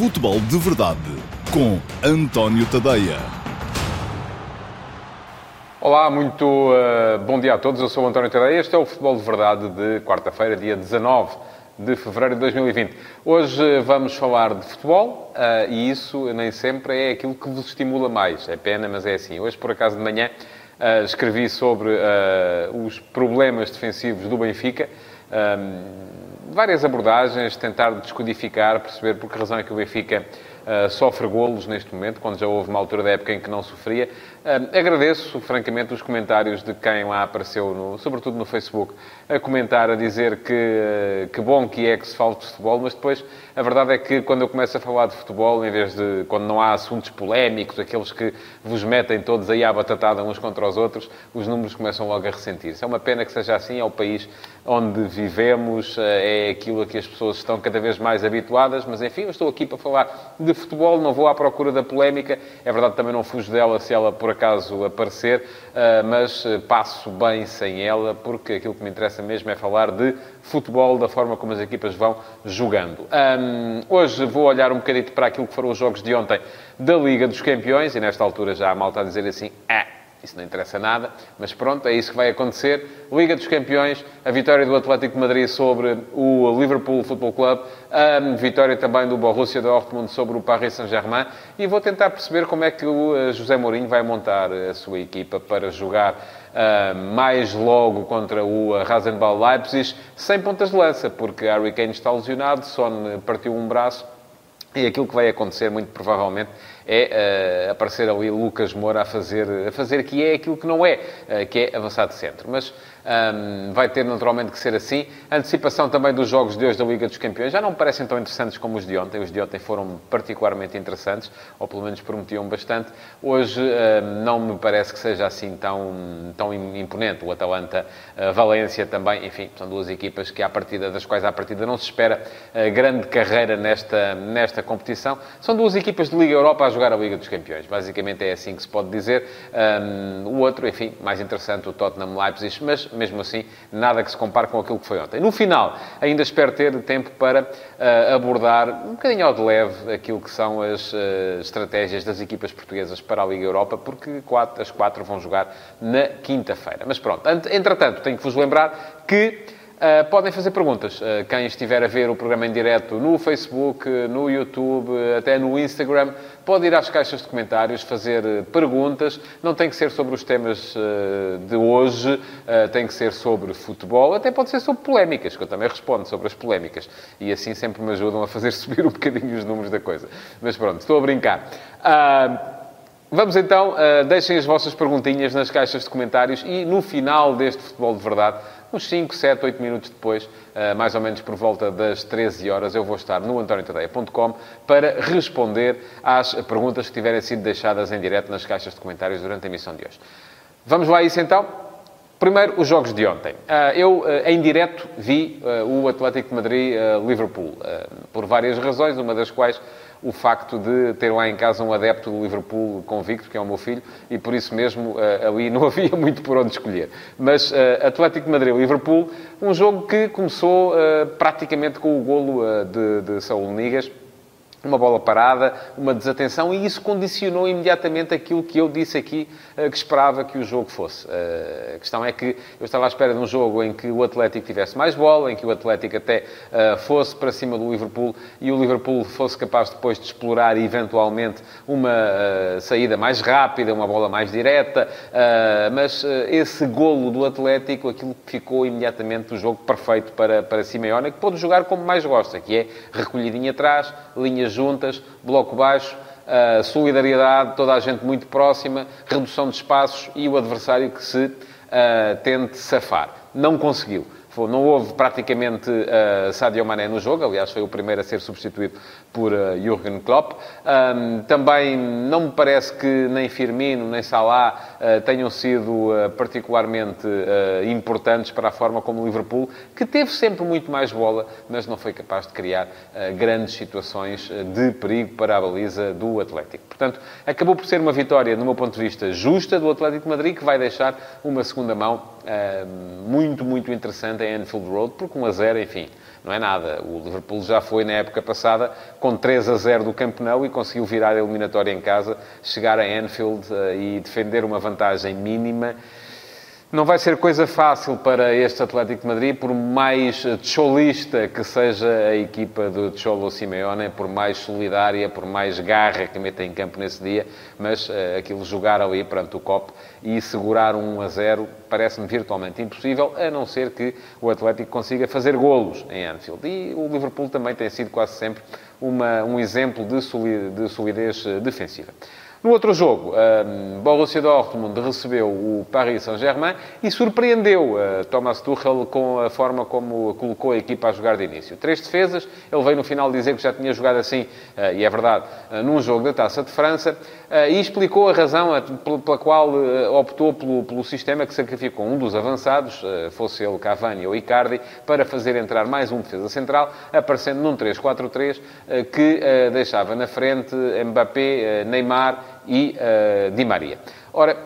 Futebol de Verdade com António Tadeia. Olá, muito uh, bom dia a todos. Eu sou António Tadeia. Este é o Futebol de Verdade de quarta-feira, dia 19 de fevereiro de 2020. Hoje uh, vamos falar de futebol uh, e isso nem sempre é aquilo que vos estimula mais. É pena, mas é assim. Hoje, por acaso de manhã, escrevi sobre os problemas defensivos do Benfica várias abordagens, tentar descodificar, perceber por que razão é que o Benfica uh, sofre golos neste momento, quando já houve uma altura da época em que não sofria. Uh, agradeço, francamente, os comentários de quem lá apareceu, no, sobretudo no Facebook, a comentar, a dizer que, uh, que bom que é que se fala de futebol, mas depois a verdade é que quando eu começo a falar de futebol, em vez de quando não há assuntos polémicos, aqueles que vos metem todos aí à batatada uns contra os outros, os números começam logo a ressentir-se. É uma pena que seja assim, é o país onde vivemos, é aquilo a que as pessoas estão cada vez mais habituadas, mas enfim, eu estou aqui para falar de futebol, não vou à procura da polémica, é verdade também não fujo dela se ela por acaso aparecer, ah, mas passo bem sem ela, porque aquilo que me interessa mesmo é falar de futebol, da forma como as equipas vão jogando. Um, hoje vou olhar um bocadinho para aquilo que foram os jogos de ontem da Liga dos Campeões, e nesta altura já há malta a dizer assim, ah, isso não interessa nada, mas pronto, é isso que vai acontecer. Liga dos Campeões, a vitória do Atlético de Madrid sobre o Liverpool Football Club, a vitória também do Borussia Dortmund sobre o Paris Saint-Germain, e vou tentar perceber como é que o eh, José Mourinho vai montar a sua equipa para jogar uh, mais logo contra o Rasenball Leipzig, sem pontas de lança, porque Harry Kane está lesionado, Son partiu um braço, e aquilo que vai acontecer, muito provavelmente, é uh, aparecer ali Lucas Moura a fazer, a fazer que é aquilo que não é, uh, que é avançar de centro. Mas um, vai ter naturalmente que ser assim. Antecipação também dos jogos de hoje da Liga dos Campeões já não parecem tão interessantes como os de ontem. Os de ontem foram particularmente interessantes, ou pelo menos prometiam bastante. Hoje um, não me parece que seja assim tão, tão imponente. O Atalanta, a Valência também, enfim, são duas equipas que à partida, das quais à partida não se espera uh, grande carreira nesta, nesta competição. São duas equipas de Liga Europa a jogar a Liga dos Campeões. Basicamente é assim que se pode dizer. Um, o outro, enfim, mais interessante, o Tottenham Leipzig, mas mesmo assim, nada que se compare com aquilo que foi ontem. No final, ainda espero ter tempo para uh, abordar um bocadinho ao de leve aquilo que são as uh, estratégias das equipas portuguesas para a Liga Europa, porque quatro, as quatro vão jogar na quinta-feira. Mas pronto, entretanto, tenho que vos lembrar que Uh, podem fazer perguntas. Uh, quem estiver a ver o programa em direto no Facebook, no YouTube, até no Instagram, pode ir às caixas de comentários, fazer perguntas. Não tem que ser sobre os temas uh, de hoje, tem que ser sobre futebol, até pode ser sobre polémicas, que eu também respondo sobre as polémicas. E assim sempre me ajudam a fazer subir um bocadinho os números da coisa. Mas pronto, estou a brincar. Vamos então, deixem as vossas perguntinhas nas caixas de comentários e no final deste Futebol de Verdade uns 5, 7, 8 minutos depois, eh, mais ou menos por volta das 13 horas, eu vou estar no antoniotadeia.com para responder às perguntas que tiverem sido deixadas em direto nas caixas de comentários durante a emissão de hoje. Vamos lá a isso então? Primeiro, os jogos de ontem. Eh, eu, eh, em direto, vi o Atlético de Madrid-Liverpool, por várias razões, uma das quais o facto de ter lá em casa um adepto do Liverpool convicto, que é o meu filho, e por isso mesmo uh, ali não havia muito por onde escolher. Mas uh, Atlético de Madrid-Liverpool, um jogo que começou uh, praticamente com o golo de, de Saúl Nigas, uma bola parada, uma desatenção, e isso condicionou imediatamente aquilo que eu disse aqui eh, que esperava que o jogo fosse. Eh, a questão é que eu estava à espera de um jogo em que o Atlético tivesse mais bola, em que o Atlético até eh, fosse para cima do Liverpool e o Liverpool fosse capaz depois de explorar eventualmente uma saída mais rápida, uma bola mais direta, mas esse golo do Atlético, aquilo que ficou imediatamente o jogo perfeito para, para Simeone, que pôde jogar como mais gosta, que é recolhidinho atrás, linhas juntas, bloco baixo, solidariedade, toda a gente muito próxima, redução de espaços e o adversário que se uh, tente safar. Não conseguiu. Não houve praticamente uh, Sadio Mané no jogo, aliás, foi o primeiro a ser substituído por uh, Jürgen Klopp. Um, também não me parece que nem Firmino nem Salah uh, tenham sido uh, particularmente importantes para a forma como o Liverpool, que teve sempre muito mais bola, mas não foi capaz de criar grandes situações de perigo para a baliza do Atlético. Portanto, acabou por ser uma vitória, no meu ponto de vista, justa do Atlético de Madrid, que vai deixar uma segunda mão muito, muito interessante em Anfield Road, porque 1 a 0, enfim, não é nada. O Liverpool já foi, na época passada, com 3 a 0 do Camp Nou e conseguiu virar a eliminatória em casa, chegar a Anfield e defender uma vantagem mínima não vai ser coisa fácil para este Atlético de Madrid, por mais cholista que seja a equipa do Cholo Simeone, por mais solidária, por mais garra que meta em campo nesse dia, mas uh, aquilo jogar ali perante o copo e segurar um 1 a 0 parece-me virtualmente impossível, a não ser que o Atlético consiga fazer golos em Anfield. E o Liverpool também tem sido quase sempre uma, um exemplo de solidez defensiva. No outro jogo, um, Borussia Dortmund recebeu o Paris Saint-Germain e surpreendeu uh, Thomas Tuchel com a forma como colocou a equipa a jogar de início. Três defesas, ele veio no final dizer que já tinha jogado assim, uh, e é verdade, uh, num jogo da Taça de França, e explicou a razão pela qual optou pelo, pelo, sistema que sacrificou um dos avançados, fosse ele Cavani ou Icardi, para fazer entrar mais um defesa central, aparecendo num 3-4-3 que deixava na frente Mbappé, Neymar e uh, Di Maria. Ora,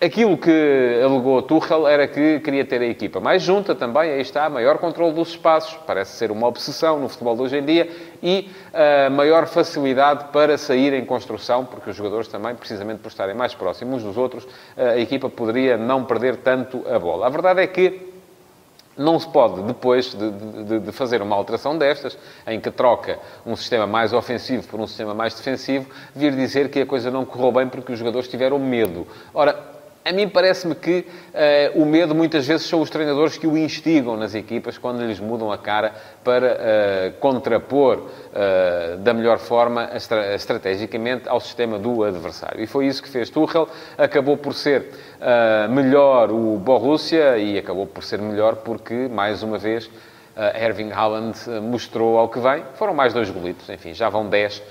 aquilo que alegou Tuchel era que queria ter a equipa mais junta também, aí está, maior controle dos espaços, parece ser uma obsessão no futebol de hoje em dia, e uh, maior facilidade para sair em construção, porque os jogadores também, precisamente por estarem mais próximos uns dos outros, uh, a equipa poderia não perder tanto a bola. A verdade é que não se pode, depois de, de, de, fazer uma alteração destas, em que troca um sistema mais ofensivo por um sistema mais defensivo, vir dizer que a coisa não correu bem porque os jogadores tiveram medo. Ora, a mim parece-me que uh, o medo muitas vezes são os treinadores que o instigam nas equipas quando lhes mudam a cara para uh, contrapor uh, da melhor forma estra estrategicamente ao sistema do adversário. E foi isso que fez Tuchel. Acabou por ser melhor o Borussia e acabou por ser melhor porque, mais uma vez, Erving Haaland mostrou ao que vem. Foram mais dois golitos, enfim, já vão 10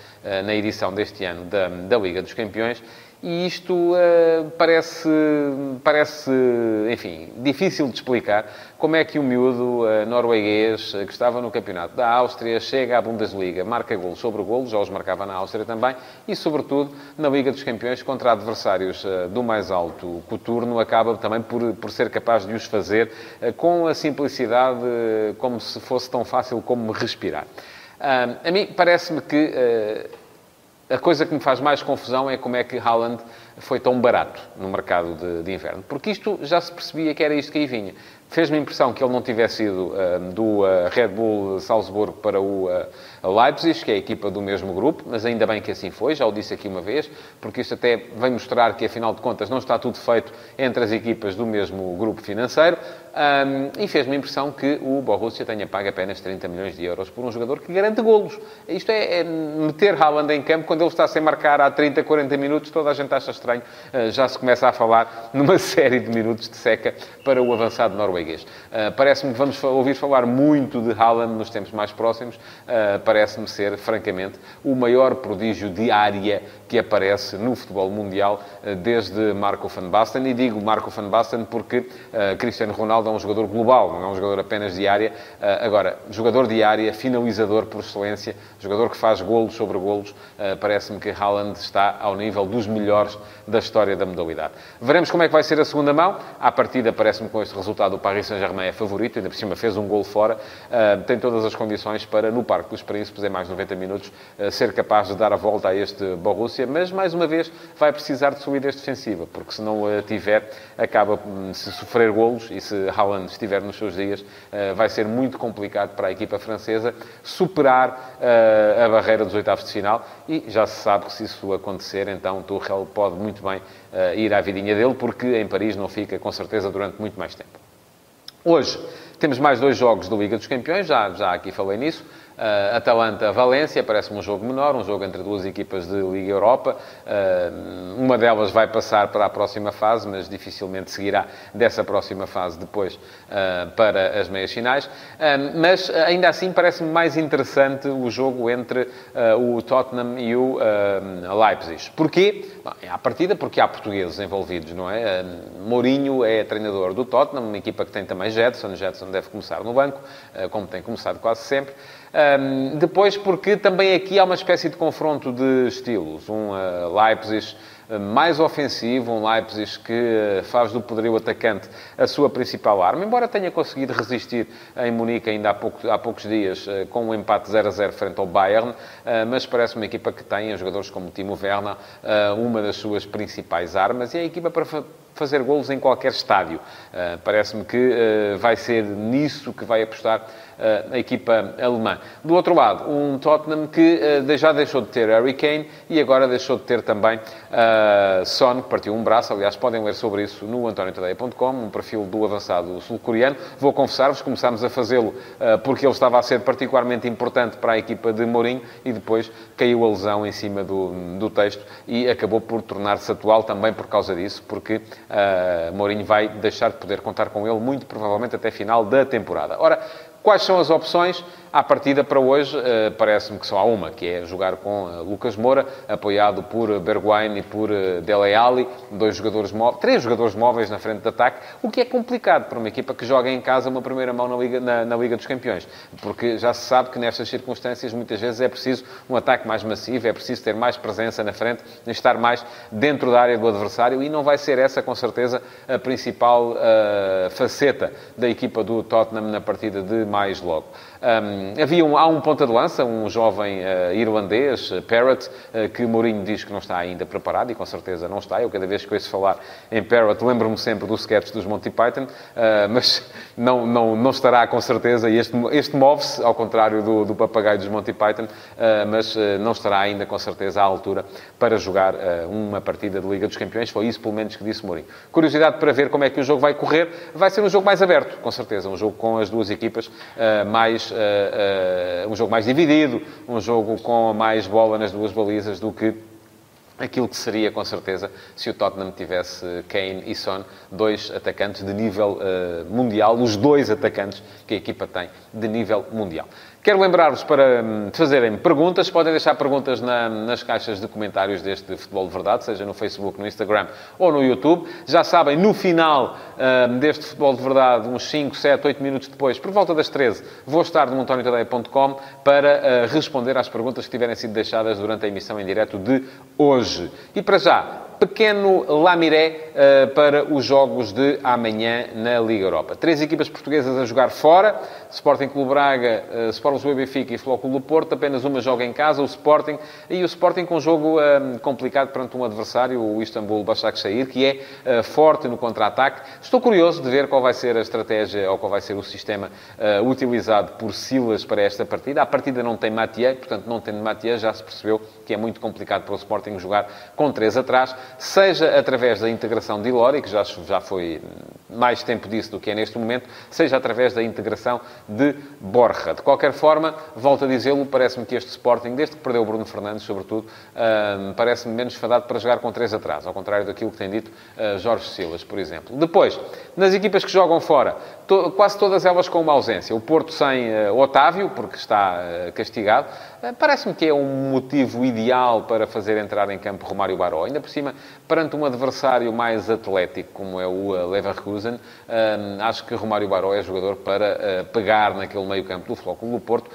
na edição deste ano da, da Liga dos Campeões e isto uh, parece, parece, enfim, difícil de explicar como é que o miúdo uh, norueguês, uh, que estava no campeonato da Áustria, chega à Bundesliga, marca golos sobre golos, já os marcava na Áustria também, e sobretudo na Liga dos Campeões contra adversários do mais alto coturno, acaba também por, por ser capaz de os fazer com a simplicidade, como se fosse tão fácil como respirar. a mim parece-me que a coisa que me faz mais confusão é como é que Haaland foi tão barato no mercado de, de inverno. Porque isto já se percebia que era isto que aí vinha. Fez-me a impressão que ele não tivesse ido uh, do uh, Red Bull Salzburgo para o uh, Leipzig, que é a equipa do mesmo grupo, mas ainda bem que assim foi, já o disse aqui uma vez, porque isto até vem mostrar que, afinal de contas, não está tudo feito entre as equipas do mesmo grupo financeiro. Um, e fez-me a impressão que o Borussia tenha pago apenas 30 milhões de euros por um jogador que garante golos. Isto é, é meter Haaland em campo quando ele está sem marcar há 30, 40 minutos, toda a gente acha estranho. Uh, já se começa a falar numa série de minutos de seca para o avançado norueguês. Uh, Parece-me que vamos ouvir falar muito de Haaland nos tempos mais próximos. Uh, Parece-me ser, francamente, o maior prodígio de área que aparece no futebol mundial desde Marco van Basten. E digo Marco van Basten porque Cristiano Ronaldo Ronaldo é um jogador global, não é um jogador apenas de área. Ah, agora, jogador de área, finalizador por excelência, jogador que faz golos sobre golos, ah, parece-me que Haaland está ao nível dos melhores da história da modalidade. Veremos como é que vai ser a segunda mão. À partida, parece-me com este resultado, o Paris Saint-Germain é favorito, ainda por cima fez um gol fora, ah, tem todas as condições para, no Parque dos Príncipes, em mais 90 minutos, ser capaz de dar a volta a este Borussia, mas, mais uma vez, vai precisar de solidez defensiva, porque se não a tiver, acaba, hum, se sofrer golos e se Haaland estiver nos seus dias, eh, vai ser muito complicado para a equipa francesa superar eh, a barreira dos oitavos de final e já se sabe que se isso acontecer, então Tuchel pode muito bem eh, ir à vidinha dele, porque em Paris não fica, com certeza, durante muito mais tempo. Hoje temos mais dois jogos da Liga dos Campeões, já, já aqui falei nisso. Uh, Atalanta-Valência parece-me um jogo menor, um jogo entre duas equipas de Liga Europa. Uh, uma delas vai passar para a próxima fase, mas dificilmente seguirá dessa próxima fase depois uh, para as meias finais. mas ainda assim parece-me mais interessante o jogo entre o Tottenham e o Leipzig. Porquê? Bom, é à partida porque há portugueses envolvidos, não é? Mourinho é treinador do Tottenham, uma equipa que tem também Jetson. Jetson deve começar no banco, como tem começado quase sempre. Um, depois, porque também aqui há uma espécie de confronto de estilos. Um uh, Leipzig mais ofensivo, um Leipzig que faz do poderio atacante a sua principal arma, embora tenha conseguido resistir em Munique ainda há, pouco, há poucos dias com um empate 0 a 0 frente ao Bayern, mas parece uma equipa que tem jogadores como Timo Werner, uma das suas principais armas, e é a equipa para fazer golos em qualquer estádio. Parece-me que vai ser nisso que vai apostar a equipa alemã. Do outro lado, um Tottenham que já deixou de ter Harry Kane e agora deixou de ter também Son, que partiu um braço. Aliás, podem ler sobre isso no antoniotadeia.com, um perfil do avançado sul-coreano. Vou confessar-vos, começámos a fazê-lo porque ele estava a ser particularmente importante para a equipa de Mourinho e depois caiu a lesão em cima do, do texto e acabou por tornar-se atual também por causa disso, porque uh, Mourinho vai deixar de poder contar com ele, muito provavelmente até final da temporada. Ora, quais são as opções? À partida para hoje, uh, parece-me que só há uma, que é jogar com uh, Lucas Moura, apoiado por Bergwijn e por uh, Dele Alli, dois jogadores móveis, três jogadores móveis na frente de ataque, o que é complicado para uma equipa que joga em casa uma primeira mão na Liga, na, na Liga dos Campeões, porque já se sabe que nestas circunstâncias muitas vezes é preciso um ataque mais massivo, é preciso ter mais presença na frente, estar mais dentro da área do adversário e não vai ser essa, com certeza, a principal faceta da equipa do Tottenham na partida de mais logo. Um, havia um, há um ponta de lança, um jovem uh, irlandês, uh, uh, que Mourinho diz que não está ainda preparado, e com certeza não está. Eu, cada vez que ouço falar em Parrott, lembro-me sempre do sketch dos Monty Python, mas não, não, não estará com certeza. E este, este move-se, ao contrário do, do papagaio dos Monty Python, mas não estará ainda com certeza à altura para jogar uma partida de Liga dos Campeões. Foi isso, pelo menos, que disse Mourinho. Curiosidade para ver como é que o jogo vai correr. Vai ser um jogo mais aberto, com certeza. Um jogo com as duas equipas mais uh, uh, um jogo mais dividido, um jogo com mais bola nas duas balizas do que aquilo que seria, com certeza, se o Tottenham tivesse Kane e Son, dois atacantes de nível uh, mundial, os dois atacantes que a equipa tem de nível mundial. Quero lembrar-vos para hum, fazerem perguntas. Podem deixar perguntas na, nas caixas de comentários deste Futebol de Verdade, seja no Facebook, no Instagram ou no YouTube. Já sabem, no final uh, deste Futebol de Verdade, uns 5, 7, 8 minutos depois, por volta das 13, vou estar no montoniotadeia.com para uh, responder às perguntas que tiverem sido deixadas durante a emissão em direto de hoje. E para já, pequeno lamiré uh, para os jogos de amanhã na Liga Europa. Três equipas portuguesas a jogar fora. Sporting Clube Braga, uh, Sport Lisboa e Benfica e Flóculo do Porto. Apenas uma joga em casa, o Sporting. E o Sporting com um jogo uh, complicado perante um adversário, o Istambul Başakşehir, que é uh, forte no contra-ataque. Estou curioso de ver qual vai ser a estratégia ou qual vai ser o sistema utilizado por Silas para esta partida. A partida não tem Mathieu, portanto, não tendo Mathieu, já se percebeu que é muito complicado para o Sporting jogar com três atrás seja através da integração de Ilori, que já, já foi mais tempo disso do que é neste momento, seja através da integração de Borja. De qualquer forma, volto a dizê-lo, parece-me que este Sporting, desde que perdeu o Bruno Fernandes, sobretudo, uh, parece-me menos fadado para jogar com três atrás, ao contrário daquilo que tem dito uh, Jorge Silas, por exemplo. Depois, nas equipas que jogam fora, to quase todas elas com uma ausência. O Porto sem uh, Otávio, porque está castigado, parece-me que é um motivo ideal para fazer entrar em campo Romário Baró. Ainda por cima, perante um adversário mais atlético, como é o Leverkusen, acho que Romário Baró é jogador para uh, pegar naquele meio-campo do Flóculo do Porto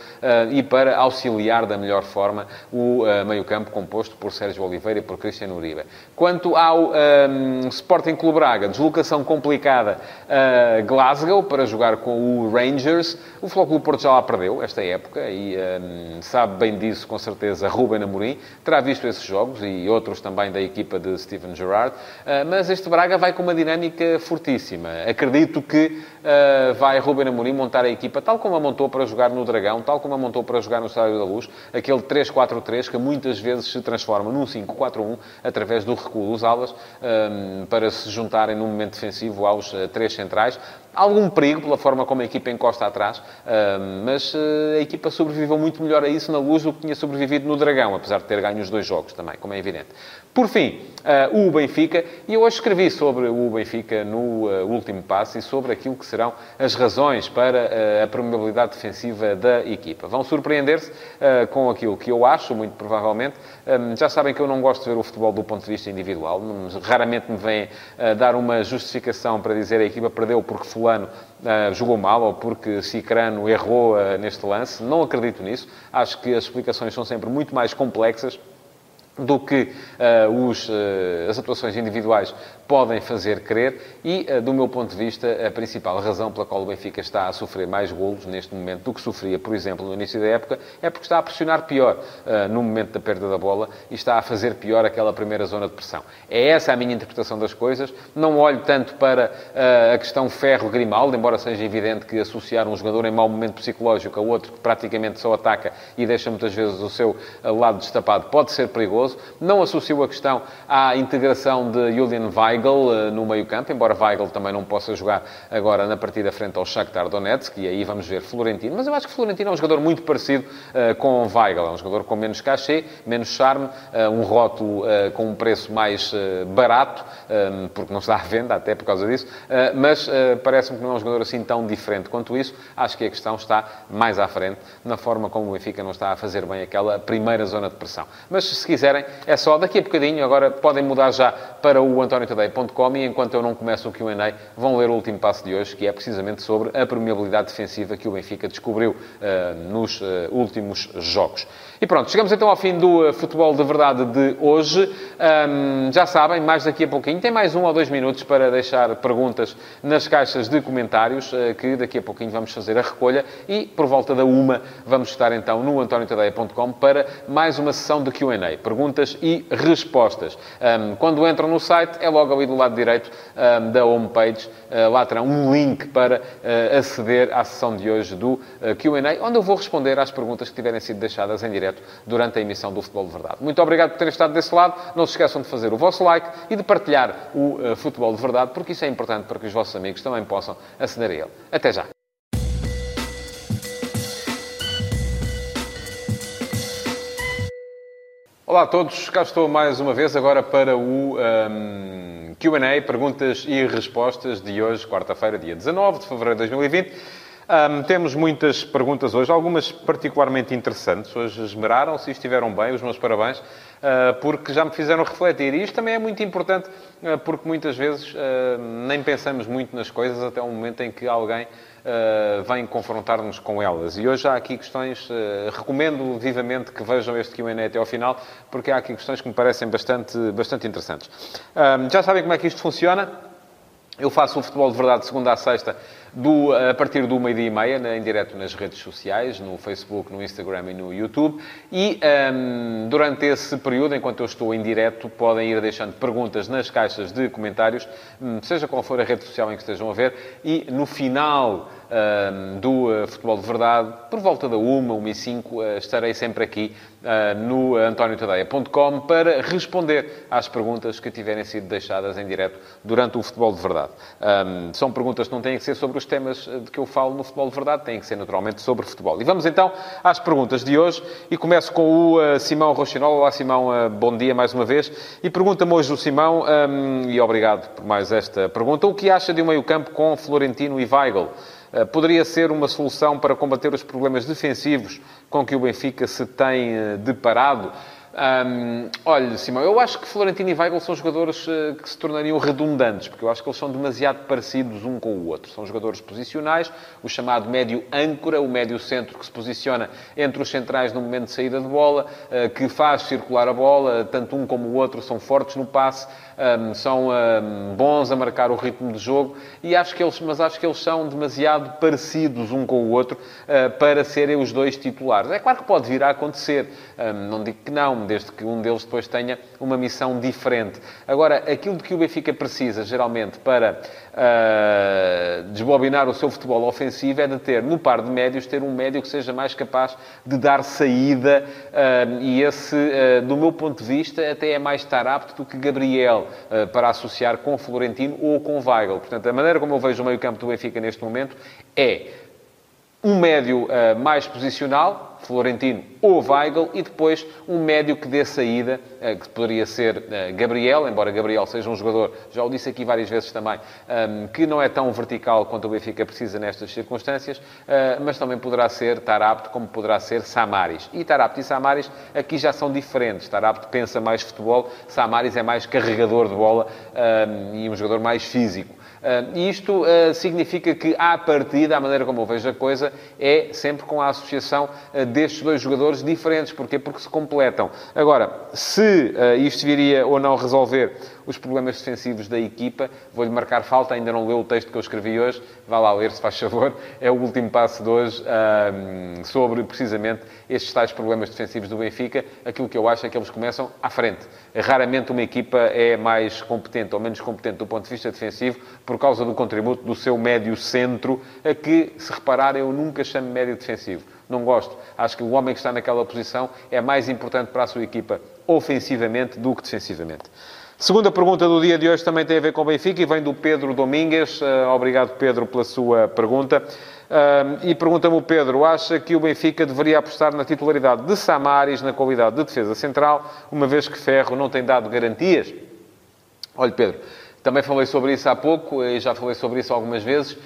e para auxiliar da melhor forma o meio-campo composto por Sérgio Oliveira e por Cristiano Uribe. Quanto ao um, Sporting Clube Braga, deslocação complicada a Glasgow para jogar com o Rangers, o Flóculo Porto já lá perdeu esta época e um, sabe bem disso com certeza Ruben Amorim, terá visto esses jogos e outros também da equipa de Steven Gerrard, mas este Braga vai com uma dinâmica fortíssima. Acredito que uh, vai Ruben Amorim montar a equipa tal como a montou para jogar no Dragão, tal como a montou para jogar no Estádio da Luz, aquele 3-4-3 que muitas vezes se transforma num 5-4-1 através do recuo dos um, para se juntarem num momento defensivo aos uh, três centrais. Algum perigo pela forma como a equipa encosta atrás, mas a equipa sobreviveu muito melhor a isso na luz do que tinha sobrevivido no Dragão, apesar de ter ganho os dois jogos também, como é evidente. Por fim, o Benfica, e eu hoje escrevi sobre o Benfica no último passo e sobre aquilo que serão as razões para a probabilidade defensiva da equipa. Vão surpreender-se com aquilo que eu acho, muito provavelmente. Já sabem que eu não gosto de ver o futebol do ponto de vista individual. Raramente me vem dar uma justificação para dizer a equipa perdeu porque fulano jogou mal ou porque Cicrano errou neste lance. Não acredito nisso. Acho que as explicações são sempre muito mais complexas do que uh, os, uh, as atuações individuais podem fazer crer e, uh, do meu ponto de vista, a principal razão pela qual o Benfica está a sofrer mais golos neste momento do que sofria, por exemplo, no início da época, é porque está a pressionar pior no momento da perda da bola e está a fazer pior aquela primeira zona de pressão. É essa a minha interpretação das coisas. Não olho tanto para a questão Ferro-Grimaldo, embora seja evidente que associar um jogador em mau momento psicológico a outro que praticamente só ataca e deixa muitas vezes o seu lado destapado pode ser perigoso não associo a questão à integração de Julian Weigl eh, no meio-campo, embora Weigl também não possa jogar agora na partida frente ao Shakhtar Donetsk, e aí vamos ver Florentino. Mas eu acho que Florentino é um jogador muito parecido uh, com Weigl. É um jogador com menos cachê, menos charme, uh, um rótulo uh, com um preço mais barato, porque não está à venda, até por causa disso, mas parece-me que não é um jogador assim tão diferente quanto isso. Acho que a questão está mais à frente, na forma como o Benfica não está a fazer bem aquela primeira zona de pressão. Mas se quiserem, é só daqui a bocadinho. Agora podem mudar já para o e enquanto eu não começo o Q&A, vão ler o último passo de hoje, que é precisamente sobre a permeabilidade defensiva que o Benfica descobriu uh, nos uh, últimos jogos. E pronto, chegamos então ao fim do uh, futebol de verdade de hoje. Um, já sabem, mais daqui a pouquinho, tem mais um ou dois minutos para deixar perguntas nas caixas de comentários, que daqui a pouquinho vamos fazer a recolha e por volta da uma vamos estar então no antoniotadeia.com para mais uma sessão de Q&A. Perguntas e respostas. Um, quando entram no site, é logo ali do lado direito um, da homepage. Uh, lá terão um link para uh, aceder à sessão de hoje do uh, Q&A, onde eu vou responder às perguntas que tiverem sido deixadas em direto durante a emissão do Futebol de Verdade. Muito obrigado por terem estado desse lado. Não se esqueçam de fazer o vosso like e de partilhar o Futebol de Verdade, porque isso é importante para que os vossos amigos também possam aceder a ele. Até já! Olá a todos, cá estou mais uma vez agora para o um, QA, perguntas e respostas de hoje, quarta-feira, dia 19 de fevereiro de 2020. Um, temos muitas perguntas hoje, algumas particularmente interessantes. Hoje esmeraram-se e estiveram bem, os meus parabéns, uh, porque já me fizeram refletir. E isto também é muito importante, uh, porque muitas vezes uh, nem pensamos muito nas coisas até o momento em que alguém vêm confrontar-nos com elas. E hoje há aqui questões, recomendo vivamente que vejam este Q&A até ao final, porque há aqui questões que me parecem bastante, bastante interessantes. Um, já sabem como é que isto funciona? Eu faço o futebol de verdade de segunda a sexta, do, a partir do meio-dia e meia, né, em direto nas redes sociais, no Facebook, no Instagram e no YouTube. E um, durante esse período, enquanto eu estou em direto, podem ir deixando perguntas nas caixas de comentários, hum, seja qual for a rede social em que estejam a ver. E no final um, do uh, Futebol de Verdade, por volta da 1, 1 e 5, uh, estarei sempre aqui uh, no antoniotadeia.com para responder às perguntas que tiverem sido deixadas em direto durante o Futebol de Verdade. Um, são perguntas que não têm que ser sobre os temas de que eu falo no Futebol de Verdade, têm que ser naturalmente sobre futebol. E vamos então às perguntas de hoje e começo com o Simão Rochinol. Olá Simão, bom dia mais uma vez. E pergunta-me hoje o Simão, um, e obrigado por mais esta pergunta, o que acha de um meio campo com Florentino e Weigl? Eh, poderia ser uma solução para combater os problemas defensivos com que o Benfica se tem eh, deparado. Um, olha, Simão, eu acho que Florentino e Weigl são jogadores uh, que se tornariam redundantes, porque eu acho que eles são demasiado parecidos um com o outro. São jogadores posicionais, o chamado médio âncora, o médio centro que se posiciona entre os centrais no momento de saída de bola, que faz circular a bola, tanto um como o outro são fortes no passe um, são um, bons a marcar o ritmo de jogo, e acho que eles, mas acho que eles são demasiado parecidos um com o outro uh, para serem os dois titulares. É claro que pode vir a acontecer, um, não digo que não, desde que um deles depois tenha uma missão diferente. Agora, aquilo de que o Benfica precisa, geralmente, para uh, desbobinar o seu futebol ofensivo é de ter, no par de médios, ter um médio que seja mais capaz de dar saída, uh, e esse, do meu ponto de vista, até é mais estar apto do que Gabriel. Para associar com Florentino ou com Weigl. Portanto, a maneira como eu vejo o meio-campo do Benfica neste momento é um médio uh, mais posicional, Florentino ou Weigl, e depois um médio que dê saída, uh, que poderia ser uh, Gabriel, embora Gabriel seja um jogador, já o disse aqui várias vezes também, um, que não é tão vertical quanto o Benfica precisa nestas circunstâncias, mas também poderá ser Tarapto, como poderá ser Samaris. E Tarapto e Samaris aqui já são diferentes. Tarapto pensa mais futebol, Samaris é mais carregador de bola um, e um jogador mais físico. E isto significa que, à partida, a maneira como eu vejo a coisa, é sempre com a associação destes dois jogadores diferentes. Porquê? Porque se completam. Agora, se isto viria ou não resolver os problemas defensivos da equipa. Vou-lhe marcar falta, ainda não leu o texto que eu escrevi hoje. Vá lá ler, se faz favor. É o último passo de hoje sobre, precisamente, estes tais problemas defensivos do Benfica. Aquilo que eu acho é que eles começam à frente. Raramente uma equipa é mais competente ou menos competente do ponto de vista defensivo por causa do contributo do seu médio centro, a que, se repararem, eu nunca chamo médio defensivo. Não gosto. Acho que o homem que está naquela posição é mais importante para a sua equipa ofensivamente do que defensivamente. Segunda pergunta do dia de hoje também tem a ver com o Benfica e vem do Pedro Domingues. Uh, obrigado, Pedro, pela sua pergunta. Uh, e pergunta-me o Pedro, acha que o Benfica deveria apostar na titularidade de Samaris na qualidade de defesa central, uma vez que Ferro não tem dado garantias? Olha, Pedro, também falei sobre isso há pouco e já falei sobre isso algumas vezes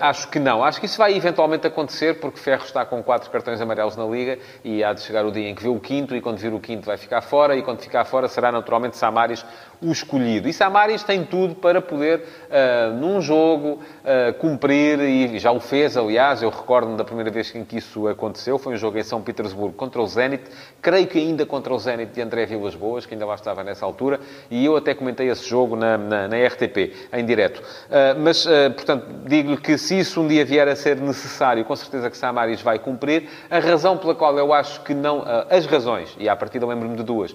acho que não. Acho que isso vai eventualmente acontecer, porque Ferro está com quatro cartões amarelos na Liga e há de chegar o dia em que vê o quinto, e quando vir o quinto vai ficar fora, e quando ficar fora será naturalmente Samaris o escolhido. E Samaris tem tudo para poder, uh, num jogo, uh, cumprir, e já o fez, aliás, eu recordo-me da primeira vez em que isso aconteceu, foi um jogo em São Petersburgo contra o Zenit, creio que ainda contra o Zenit de André Vilas Boas, que ainda lá estava nessa altura, e eu até comentei esse jogo na, na, na RTP, em direto. Uh, mas, portanto, que se isso um dia vier a ser necessário, com certeza que Samaris vai cumprir. A razão pela qual eu acho que não... As razões, e à partida lembro-me de duas,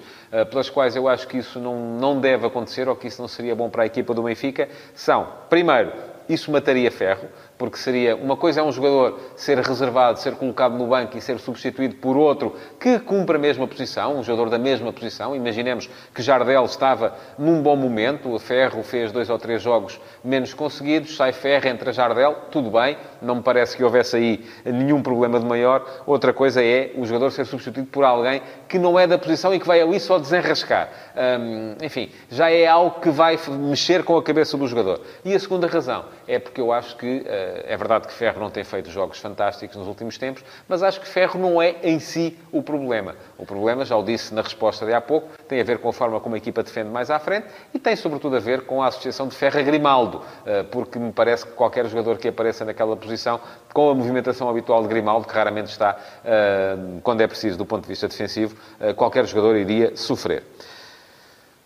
pelas quais eu acho que isso não, não deve acontecer ou que isso não seria bom para a equipa do Benfica, são, primeiro, isso mataria ferro, porque seria uma coisa é um jogador ser reservado, ser colocado no banco e ser substituído por outro que cumpre a mesma posição, um jogador da mesma posição. Imaginemos que Jardel estava num bom momento, o Ferro fez dois ou três jogos menos conseguidos, sai Ferro, entra Jardel, tudo bem, não me parece que houvesse aí nenhum problema de maior. Outra coisa é o jogador ser substituído por alguém que não é da posição e que vai ali só desenrascar. Hum, enfim, já é algo que vai mexer com a cabeça do jogador. E a segunda razão é porque eu acho que uh, é verdade que Ferro não tem feito jogos fantásticos nos últimos tempos, mas acho que Ferro não é em si o problema. O problema, já o disse na resposta de há pouco, tem a ver com a forma como a equipa defende mais à frente e tem sobretudo a ver com a associação de Ferro a Grimaldo, uh, porque me parece que qualquer jogador que apareça naquela posição, com a movimentação habitual de Grimaldo, que raramente está uh, quando é preciso do ponto de vista defensivo, qualquer jogador iria sofrer.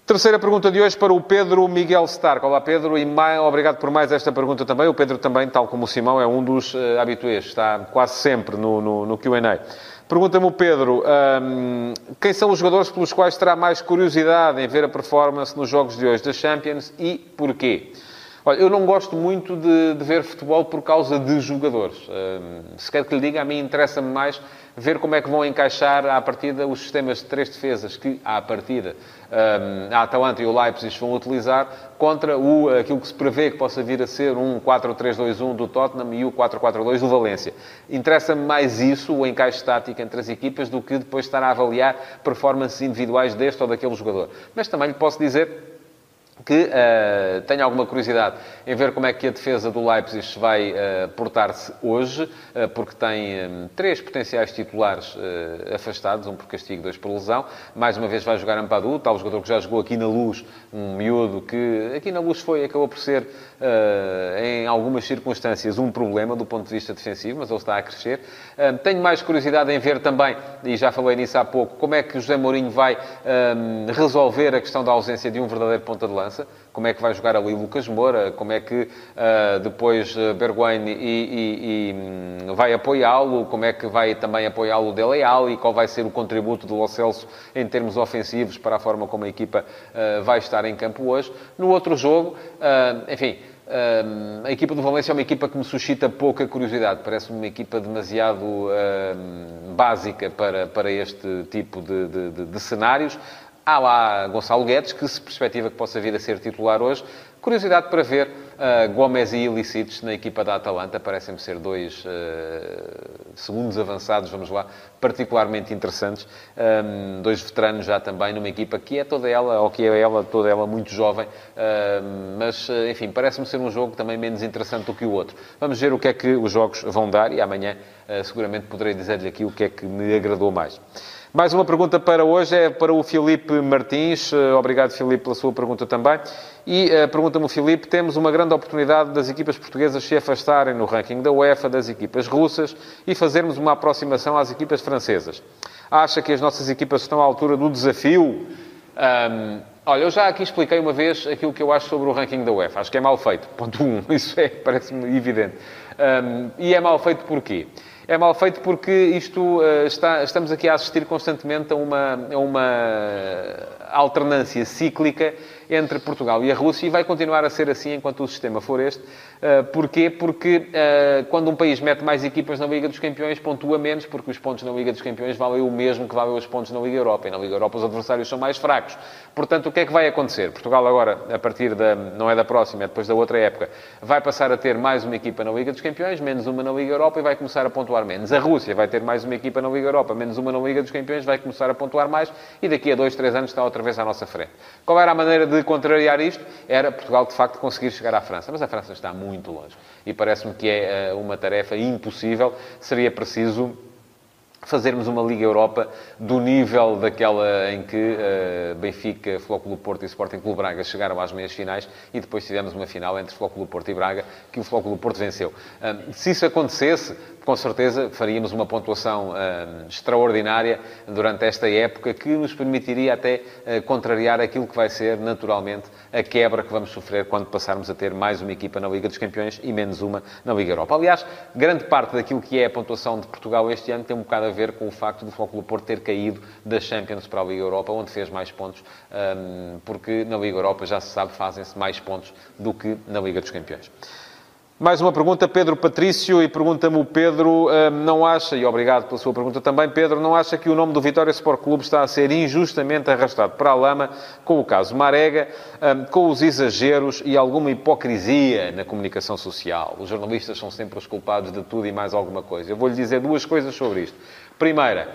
Terceira pergunta de hoje para o Pedro Miguel Stark. Olá, Pedro, e mais, obrigado por mais esta pergunta também. O Pedro também, tal como o Simão, é um dos uh, habituês, está quase sempre no, no, no QA. Pergunta-me o Pedro, um, quem são os jogadores pelos quais terá mais curiosidade em ver a performance nos jogos de hoje da Champions e porquê? Olha, eu não gosto muito de, de ver futebol por causa de jogadores. Um, se quer que lhe diga, a mim interessa-me mais ver como é que vão encaixar à partida os sistemas de três defesas que, à partida, a Atalanta e o Leipzig vão utilizar contra o, aquilo que se prevê que possa vir a ser um 4-3-2-1 do Tottenham e o 4-4-2 do Valência. Interessa-me mais isso, o encaixe tático entre as equipas, do que depois estar a avaliar performances individuais deste ou daquele jogador. Mas também lhe posso dizer que uh, tenho alguma curiosidade em ver como é que a defesa do Leipzig vai uh, portar-se hoje, uh, porque tem um, três potenciais titulares afastados, um por castigo, dois por lesão. Mais uma vez vai jogar Ampadu, tal jogador que já jogou aqui na Luz, um miúdo que aqui na Luz foi, acabou por ser, em algumas circunstâncias, um problema do ponto de vista defensivo, mas ele está a crescer. tenho mais curiosidade em ver também, e já falei nisso há pouco, como é que José Mourinho vai resolver a questão da ausência de um verdadeiro ponta de lança como é que vai jogar ali Lucas Moura, como é que uh, depois uh, Bergwijn e, e, e, um, vai apoiá-lo, como é que vai também apoiá-lo Dele Alli, qual vai ser o contributo do Lo Celso em termos ofensivos para a forma como a equipa uh, vai estar em campo hoje. No outro jogo, enfim, a equipa do Valência é uma equipa que me suscita pouca curiosidade. Parece-me uma equipa demasiado básica para, para este tipo de, de, de, de cenários. Há lá Gonçalo Guedes, que se perspectiva que possa vir a ser titular hoje. Curiosidade para ver uh, Gomes e Ilicites na equipa da Atalanta. Parecem-me ser dois uh, segundos avançados, vamos lá, particularmente interessantes. Um, dois veteranos já também numa equipa que é toda ela, ou que é ela, toda ela muito jovem. Uh, mas, enfim, parece-me ser um jogo também menos interessante do que o outro. Vamos ver o que é que os jogos vão dar e amanhã seguramente poderei dizer-lhe aqui o que é que me agradou mais. Mais uma pergunta para hoje é para o Filipe Martins. Eh, obrigado, Filipe, pela sua pergunta também. E uh, pergunta-me o Filipe, temos uma grande oportunidade das equipas portuguesas se afastarem no ranking da UEFA das equipas russas e fazermos uma aproximação às equipas francesas. Acha que as nossas equipas estão à altura do desafio? Um, olha, eu já aqui expliquei uma vez aquilo que eu acho sobre o ranking da UEFA. Acho que é mal feito. Ponto 1. Um. Isso é, parece-me evidente. Um, e é mal feito porquê? É mal feito porque isto uh, está, estamos aqui a assistir constantemente a uma, a uma alternância cíclica entre Portugal e a Rússia e vai continuar a ser assim enquanto o sistema for este. Uh, porquê? Porque uh, quando um país mete mais equipas na Liga dos Campeões, pontua menos, porque os pontos na Liga dos Campeões valem o mesmo que valem os pontos na Liga Europa. E na Liga Europa os adversários são mais fracos. Portanto, o que é que vai acontecer? Portugal agora, a partir da, não é da próxima, é depois da outra época, vai passar a ter mais uma equipa na Liga dos Campeões, menos uma na Liga Europa e vai começar a pontuar menos. A Rússia vai ter mais uma equipa na Liga Europa, menos uma na Liga dos Campeões, vai começar a pontuar mais e daqui a dois, três anos está outra vez à nossa frente. Qual era a maneira de contrariar isto? Era Portugal, de facto, conseguir chegar à França. Mas a França está muito longe. E parece-me que é eh, uma tarefa impossível. Seria preciso fazermos uma Liga Europa do nível daquela em que uh, Benfica, Flóculo Porto e Sporting Clube Braga chegaram às meias finais e depois tivemos uma final entre Flóculo Porto e Braga que o Flóculo Porto venceu. Uh, se isso acontecesse, com certeza faríamos uma pontuação uh, extraordinária durante esta época que nos permitiria até contrariar aquilo que vai ser naturalmente a quebra que vamos sofrer quando passarmos a ter mais uma equipa na Liga dos Campeões e menos uma na Liga Europa. Aliás, grande parte daquilo que é a pontuação de Portugal este ano tem um bocado a ver com o facto do Flóculo Porto ter caído da Champions para a Liga Europa, onde fez mais pontos, um, porque na Liga Europa já se sabe fazem-se mais pontos do que na Liga dos Campeões. Mais uma pergunta, Pedro Patrício, e pergunta-me o Pedro, hum, não acha, e obrigado pela sua pergunta também, Pedro, não acha que o nome do Vitória Sport Clube está a ser injustamente arrastado para a lama com o caso Marega, hum, com os exageros e alguma hipocrisia na comunicação social? Os jornalistas são sempre os culpados de tudo e mais alguma coisa. Eu vou-lhe dizer duas coisas sobre isto. Primeira,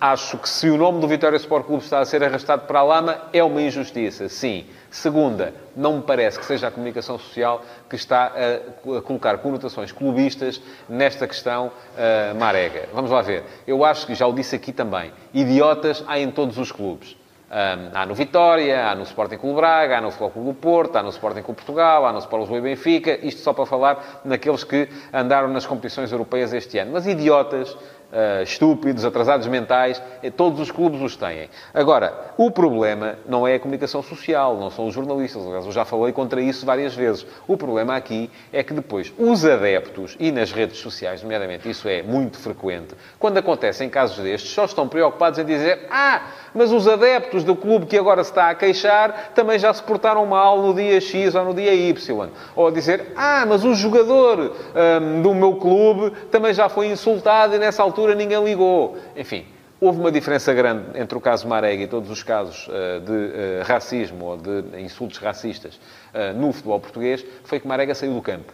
acho que se o nome do Vitória Sport Clube está a ser arrastado para a lama, é uma injustiça, sim. Segunda, não me parece que seja a comunicação social que está a, colocar conotações clubistas nesta questão uh, marega. Vamos lá ver. Eu acho que já o disse aqui também. Idiotas há em todos os clubes. Um, há no Vitória, há no Sporting Clube Braga, há no Futebol Clube do Porto, há no Sporting Clube Portugal, há no Sport Lisboa e Benfica. Isto só para falar naqueles que andaram nas competições europeias este ano. Mas idiotas uh, estúpidos, atrasados mentais, eh, todos os clubes os têm. Agora, o problema não é a comunicação social, não são os jornalistas. Aliás, eu já falei contra isso várias vezes. O problema aqui é que depois os adeptos, e nas redes sociais, nomeadamente, isso é muito frequente, quando acontecem casos destes, só estão preocupados em dizer: Ah, mas os adeptos do clube que agora se está a queixar também já se portaram mal no dia X ou no dia Y. Ou a dizer: Ah, mas o jogador hum, do meu clube também já foi insultado e nessa altura altura ninguém ligou. Enfim, houve uma diferença grande entre o caso Marega e todos os casos uh, de uh, racismo ou de insultos racistas uh, no futebol português, foi que Marega saiu do campo.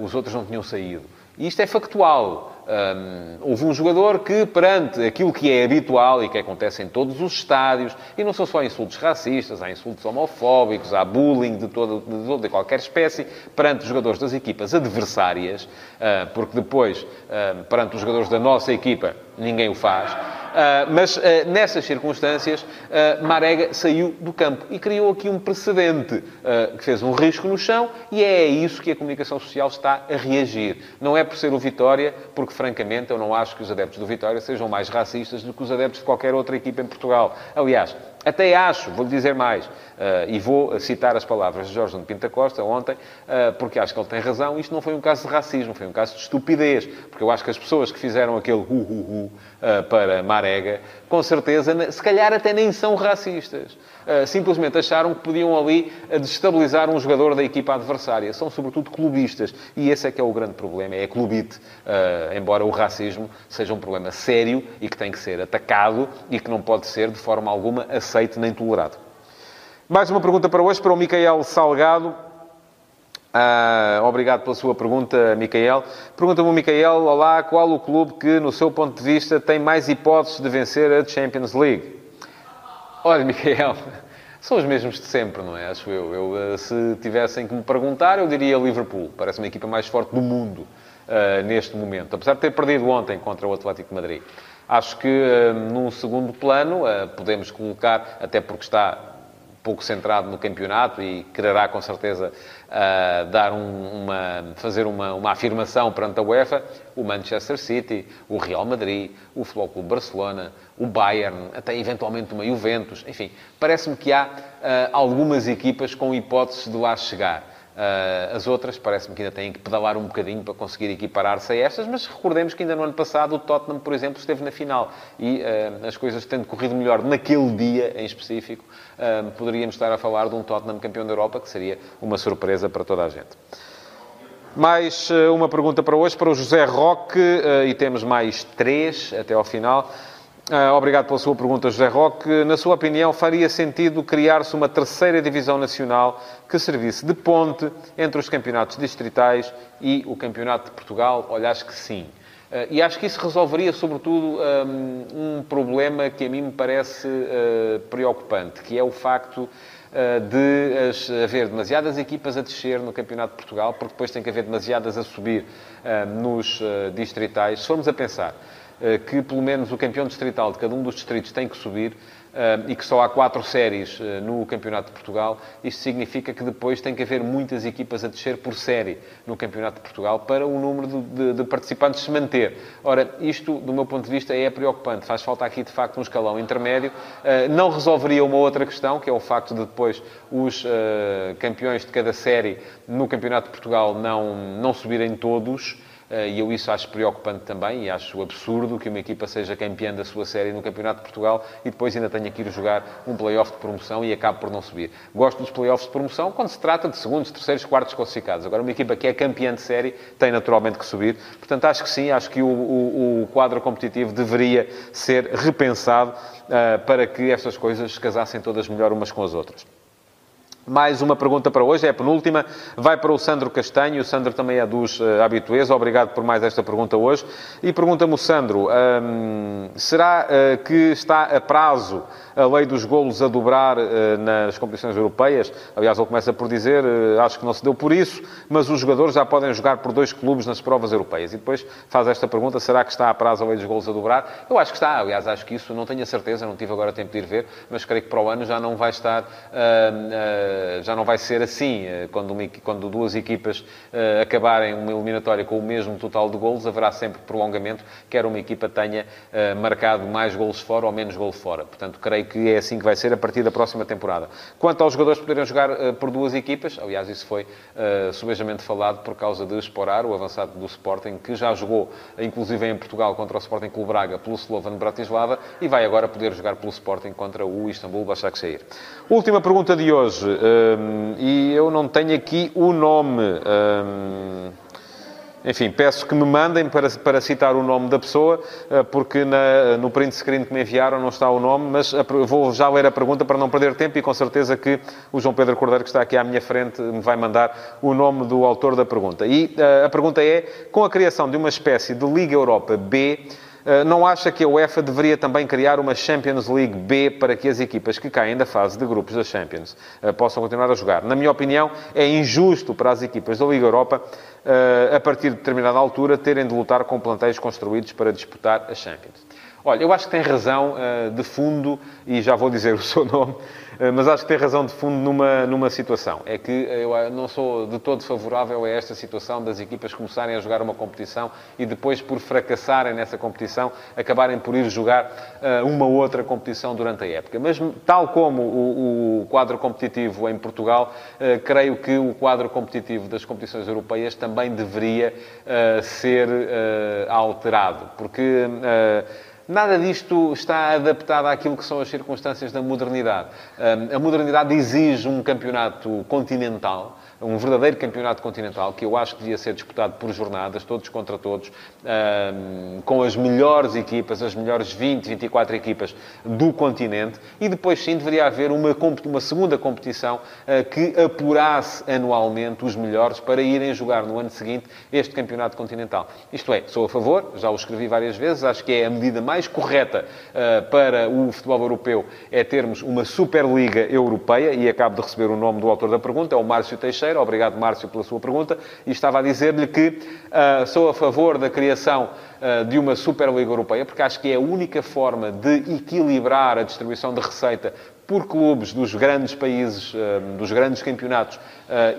os outros não tinham saído. E isto é factual. Um, houve um jogador que, perante aquilo que é habitual e que acontece em todos os estádios, e não são só insultos racistas, há insultos homofóbicos, há bullying de, toda, de qualquer espécie, perante os jogadores das equipas adversárias, uh, porque depois, uh, perante os jogadores da nossa equipa, ninguém o faz. Uh, mas uh, nessas circunstâncias, uh, Marega saiu do campo e criou aqui um precedente que fez um risco no chão e é a isso que a comunicação social está a reagir. Não é por ser o Vitória, porque francamente eu não acho que os adeptos do Vitória sejam mais racistas do que os adeptos de qualquer outra equipa em Portugal. Aliás, até acho, vou-lhe dizer mais, uh, e vou citar as palavras de Jorge de Pinta Costa ontem, uh, porque acho que ele tem razão, isto não foi um caso de racismo, foi um caso de estupidez, porque eu acho que as pessoas que fizeram aquele hu hu hu uh, para Marega, com certeza, se calhar até nem são racistas. Simplesmente acharam que podiam ali desestabilizar um jogador da equipa adversária. São sobretudo clubistas, e esse é que é o grande problema, é clubite, embora o racismo seja um problema sério e que tem que ser atacado e que não pode ser, de forma alguma, aceito nem tolerado. Mais uma pergunta para hoje, para o Micael Salgado. Ah, obrigado pela sua pergunta, Micael. Pergunta-me o Micael, olá, qual o clube que, no seu ponto de vista, tem mais hipóteses de vencer a Champions League? Olha, Micael, são os mesmos de sempre, não é? Acho eu. eu. Eh, se tivessem que me perguntar, eu diria Liverpool. Parece uma equipa mais forte do mundo uh, neste momento. Apesar de ter perdido ontem contra o Atlético de Madrid. Acho que, num segundo plano, podemos colocar, até porque está pouco centrado no campeonato e quererá com certeza uh, dar um, uma, fazer uma, uma afirmação perante a UEFA, o Manchester City, o Real Madrid, o Futebol Clube Barcelona, o Bayern, até eventualmente uma Juventus, enfim, parece-me que há uh, algumas equipas com hipóteses de lá chegar. Uh, as outras parece-me que ainda têm que pedalar um bocadinho para conseguir equiparar-se a estas, mas recordemos que ainda no ano passado o Tottenham, por exemplo, esteve na final e uh, as coisas tendo corrido melhor naquele dia em específico, uh, poderíamos estar a falar de um Tottenham campeão da Europa, que seria uma surpresa para toda a gente. Mais uma pergunta para hoje, para o José Roque, e temos mais três até ao final. Ah, obrigado pela sua pergunta, José Roque. Na sua opinião, faria sentido criar-se uma terceira divisão nacional que servisse de ponte entre os campeonatos distritais e o Campeonato de Portugal? Olha, acho que sim. Ah, e acho que isso resolveria, sobretudo, um problema que a mim me parece ah, preocupante, que é o facto de haver demasiadas equipas a descer no Campeonato de Portugal, porque depois tem que haver demasiadas a subir nos distritais. Se formos a pensar que pelo menos o campeão distrital de cada um dos distritos tem que subir eh, e que só há quatro séries eh, no Campeonato de Portugal, isto significa que depois tem que haver muitas equipas a descer por série no Campeonato de Portugal para o número de, de, participantes se manter. Ora, isto, do meu ponto de vista, é preocupante. Faz falta aqui, de facto, um escalão intermédio. Não resolveria uma outra questão, que é o facto de depois os campeões de cada série no Campeonato de Portugal não, não subirem todos. Eh, e eu isso acho preocupante também e acho absurdo que uma equipa seja campeã da sua série no Campeonato de Portugal e depois ainda tenha que ir jogar um play-off de promoção e acabe por não subir. Gosto dos play-offs de promoção quando se trata de segundos, terceiros, quartos classificados. Agora, uma equipa que é campeã de série tem naturalmente que subir. Portanto, acho que sim, acho que o, o, o quadro competitivo deveria ser repensado uh, para que estas coisas se casassem todas melhor umas com as outras. Mais uma pergunta para hoje, é a penúltima, vai para o Sandro Castanho. O Sandro também é dos uh, habituês. Obrigado por mais esta pergunta hoje. E pergunta-me o Sandro: um, será uh, que está a prazo a lei dos golos a dobrar uh, nas competições europeias? Aliás, ele começa por dizer: uh, acho que não se deu por isso, mas os jogadores já podem jogar por dois clubes nas provas europeias. E depois faz esta pergunta: será que está a prazo a lei dos golos a dobrar? Eu acho que está. Aliás, acho que isso não tenho a certeza, não tive agora tempo de ir ver, mas creio que para o ano já não vai estar eh, já não vai ser assim. Eh, quando, uma, quando duas equipas acabarem uma eliminatória com o mesmo total de golos, haverá sempre prolongamento, quer uma equipa tenha marcado mais golos fora ou menos golos fora. Portanto, creio que é assim que vai ser a partir da próxima temporada. Quanto aos jogadores poderem jogar uh, por duas equipas, aliás, isso foi uh, subejamente falado por causa de Esporar, o avançado do Sporting, que já jogou, inclusive em Portugal, contra o Sporting Clube Braga, pelo Slovan Bratislava, e vai agora poder jogar pelo Sporting contra o Istanbul Başakşehir. Última pergunta de hoje. Um, e eu não tenho aqui o nome. Um, enfim, peço que me mandem para, para citar o nome da pessoa, uh, porque na, no print screen que me enviaram não está o nome, mas vou já ler a pergunta para não perder tempo e com certeza que o João Pedro Cordeiro, que está aqui à minha frente, me vai mandar o nome do autor da pergunta. E uh, a pergunta é: com a criação de uma espécie de Liga Europa B, eh, não acha que a UEFA deveria também criar uma Champions League B para que as equipas que caem da fase de grupos da Champions eh, possam continuar a jogar? Na minha opinião, é injusto para as equipas da Liga Europa, eh, a partir de determinada altura, terem de lutar com plantéis construídos para disputar a Champions. Olha, eu acho que tem razão de fundo, e já vou dizer o seu nome, eh, mas acho que tem razão de fundo numa, numa situação. É que eu eh, não sou de todo favorável a esta situação das equipas começarem a jogar uma competição e depois, por fracassarem nessa competição, acabarem por ir jogar uma outra competição durante a época. Mas, tal como o, o quadro competitivo em Portugal, creio que o quadro competitivo das competições europeias também deveria ser alterado. Porque Nada disto está adaptado àquilo que são as circunstâncias da modernidade. A modernidade exige um campeonato continental um verdadeiro campeonato continental, que eu acho que devia ser disputado por jornadas, todos contra todos, com as melhores equipas, as melhores 20, 24 equipas do continente, e depois sim deveria haver uma, uma segunda competição ah, que apurasse anualmente os melhores para irem jogar no ano seguinte este campeonato continental. Isto é, sou a favor, já o escrevi várias vezes, acho que é a medida mais correta para o futebol europeu é termos uma Superliga Europeia, e acabo de receber o nome do autor da pergunta, é o Márcio Teixeira. Obrigado, Márcio, pela sua pergunta. E estava a dizer-lhe que sou a favor da criação de uma Superliga Europeia, porque acho que é a única forma de equilibrar a distribuição de receita por clubes dos grandes países, eh, dos grandes campeonatos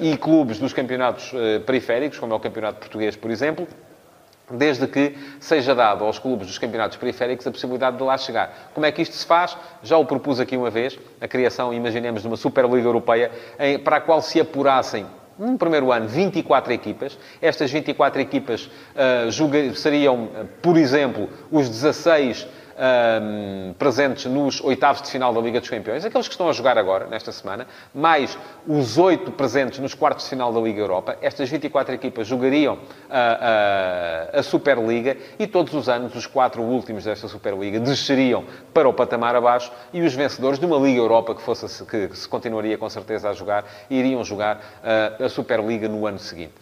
e clubes dos campeonatos periféricos, como é o campeonato português, por exemplo, desde que seja dado aos clubes dos campeonatos periféricos a possibilidade de lá chegar. Como é que isto se faz? Já o propus aqui uma vez, a criação, imaginemos, de uma Superliga Europeia, para a qual se apurassem no primeiro ano, 24 equipas. Estas 24 equipas uh, seriam, por exemplo, os 16 um, presentes nos oitavos de final da Liga dos Campeões, aqueles que estão a jogar agora, nesta semana, mais os oito presentes nos quartos de final da Liga Europa. Estas 24 equipas jogariam a, a, a Superliga e todos os anos os quatro últimos desta Superliga desceriam para o patamar abaixo e os vencedores de uma Liga Europa que, fosse, que se continuaria com certeza a jogar iriam jogar uh, a Superliga no ano seguinte.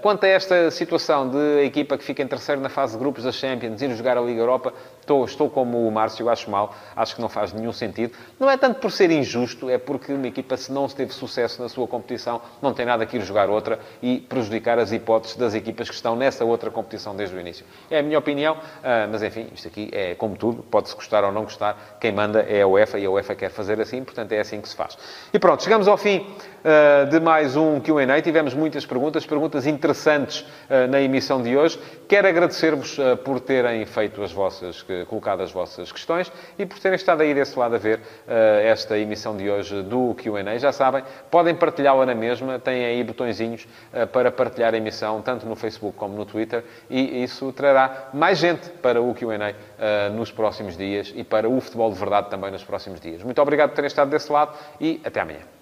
Quanto a esta situação de a equipa que fica em terceiro na fase de grupos da Champions ir jogar a Liga Europa, estou, estou como o Márcio, acho mal, acho que não faz nenhum sentido. Não é tanto por ser injusto, é porque uma equipa, se não teve sucesso na sua competição, não tem nada que ir jogar outra e prejudicar as hipóteses das equipas que estão nessa outra competição desde o início. É a minha opinião, ah, mas enfim, isto aqui é como tudo, pode-se gostar ou não gostar, quem manda é a UEFA e a UEFA quer fazer assim, portanto é assim que se faz. E pronto, chegamos ao fim ah, de mais um Q&A, tivemos muitas perguntas, perguntas interessantes ah, na emissão de hoje. Quero agradecer-vos por terem feito as vossas, colocado as vossas questões e por terem estado aí desse lado a ver esta emissão de hoje do Q&A. Já sabem, podem partilhá-la na mesma, têm aí botõezinhos para partilhar a emissão, tanto no Facebook como no Twitter, e isso trará mais gente para o Q&A nos próximos dias e para o futebol de verdade também nos próximos dias. Muito obrigado por terem estado desse lado e até amanhã.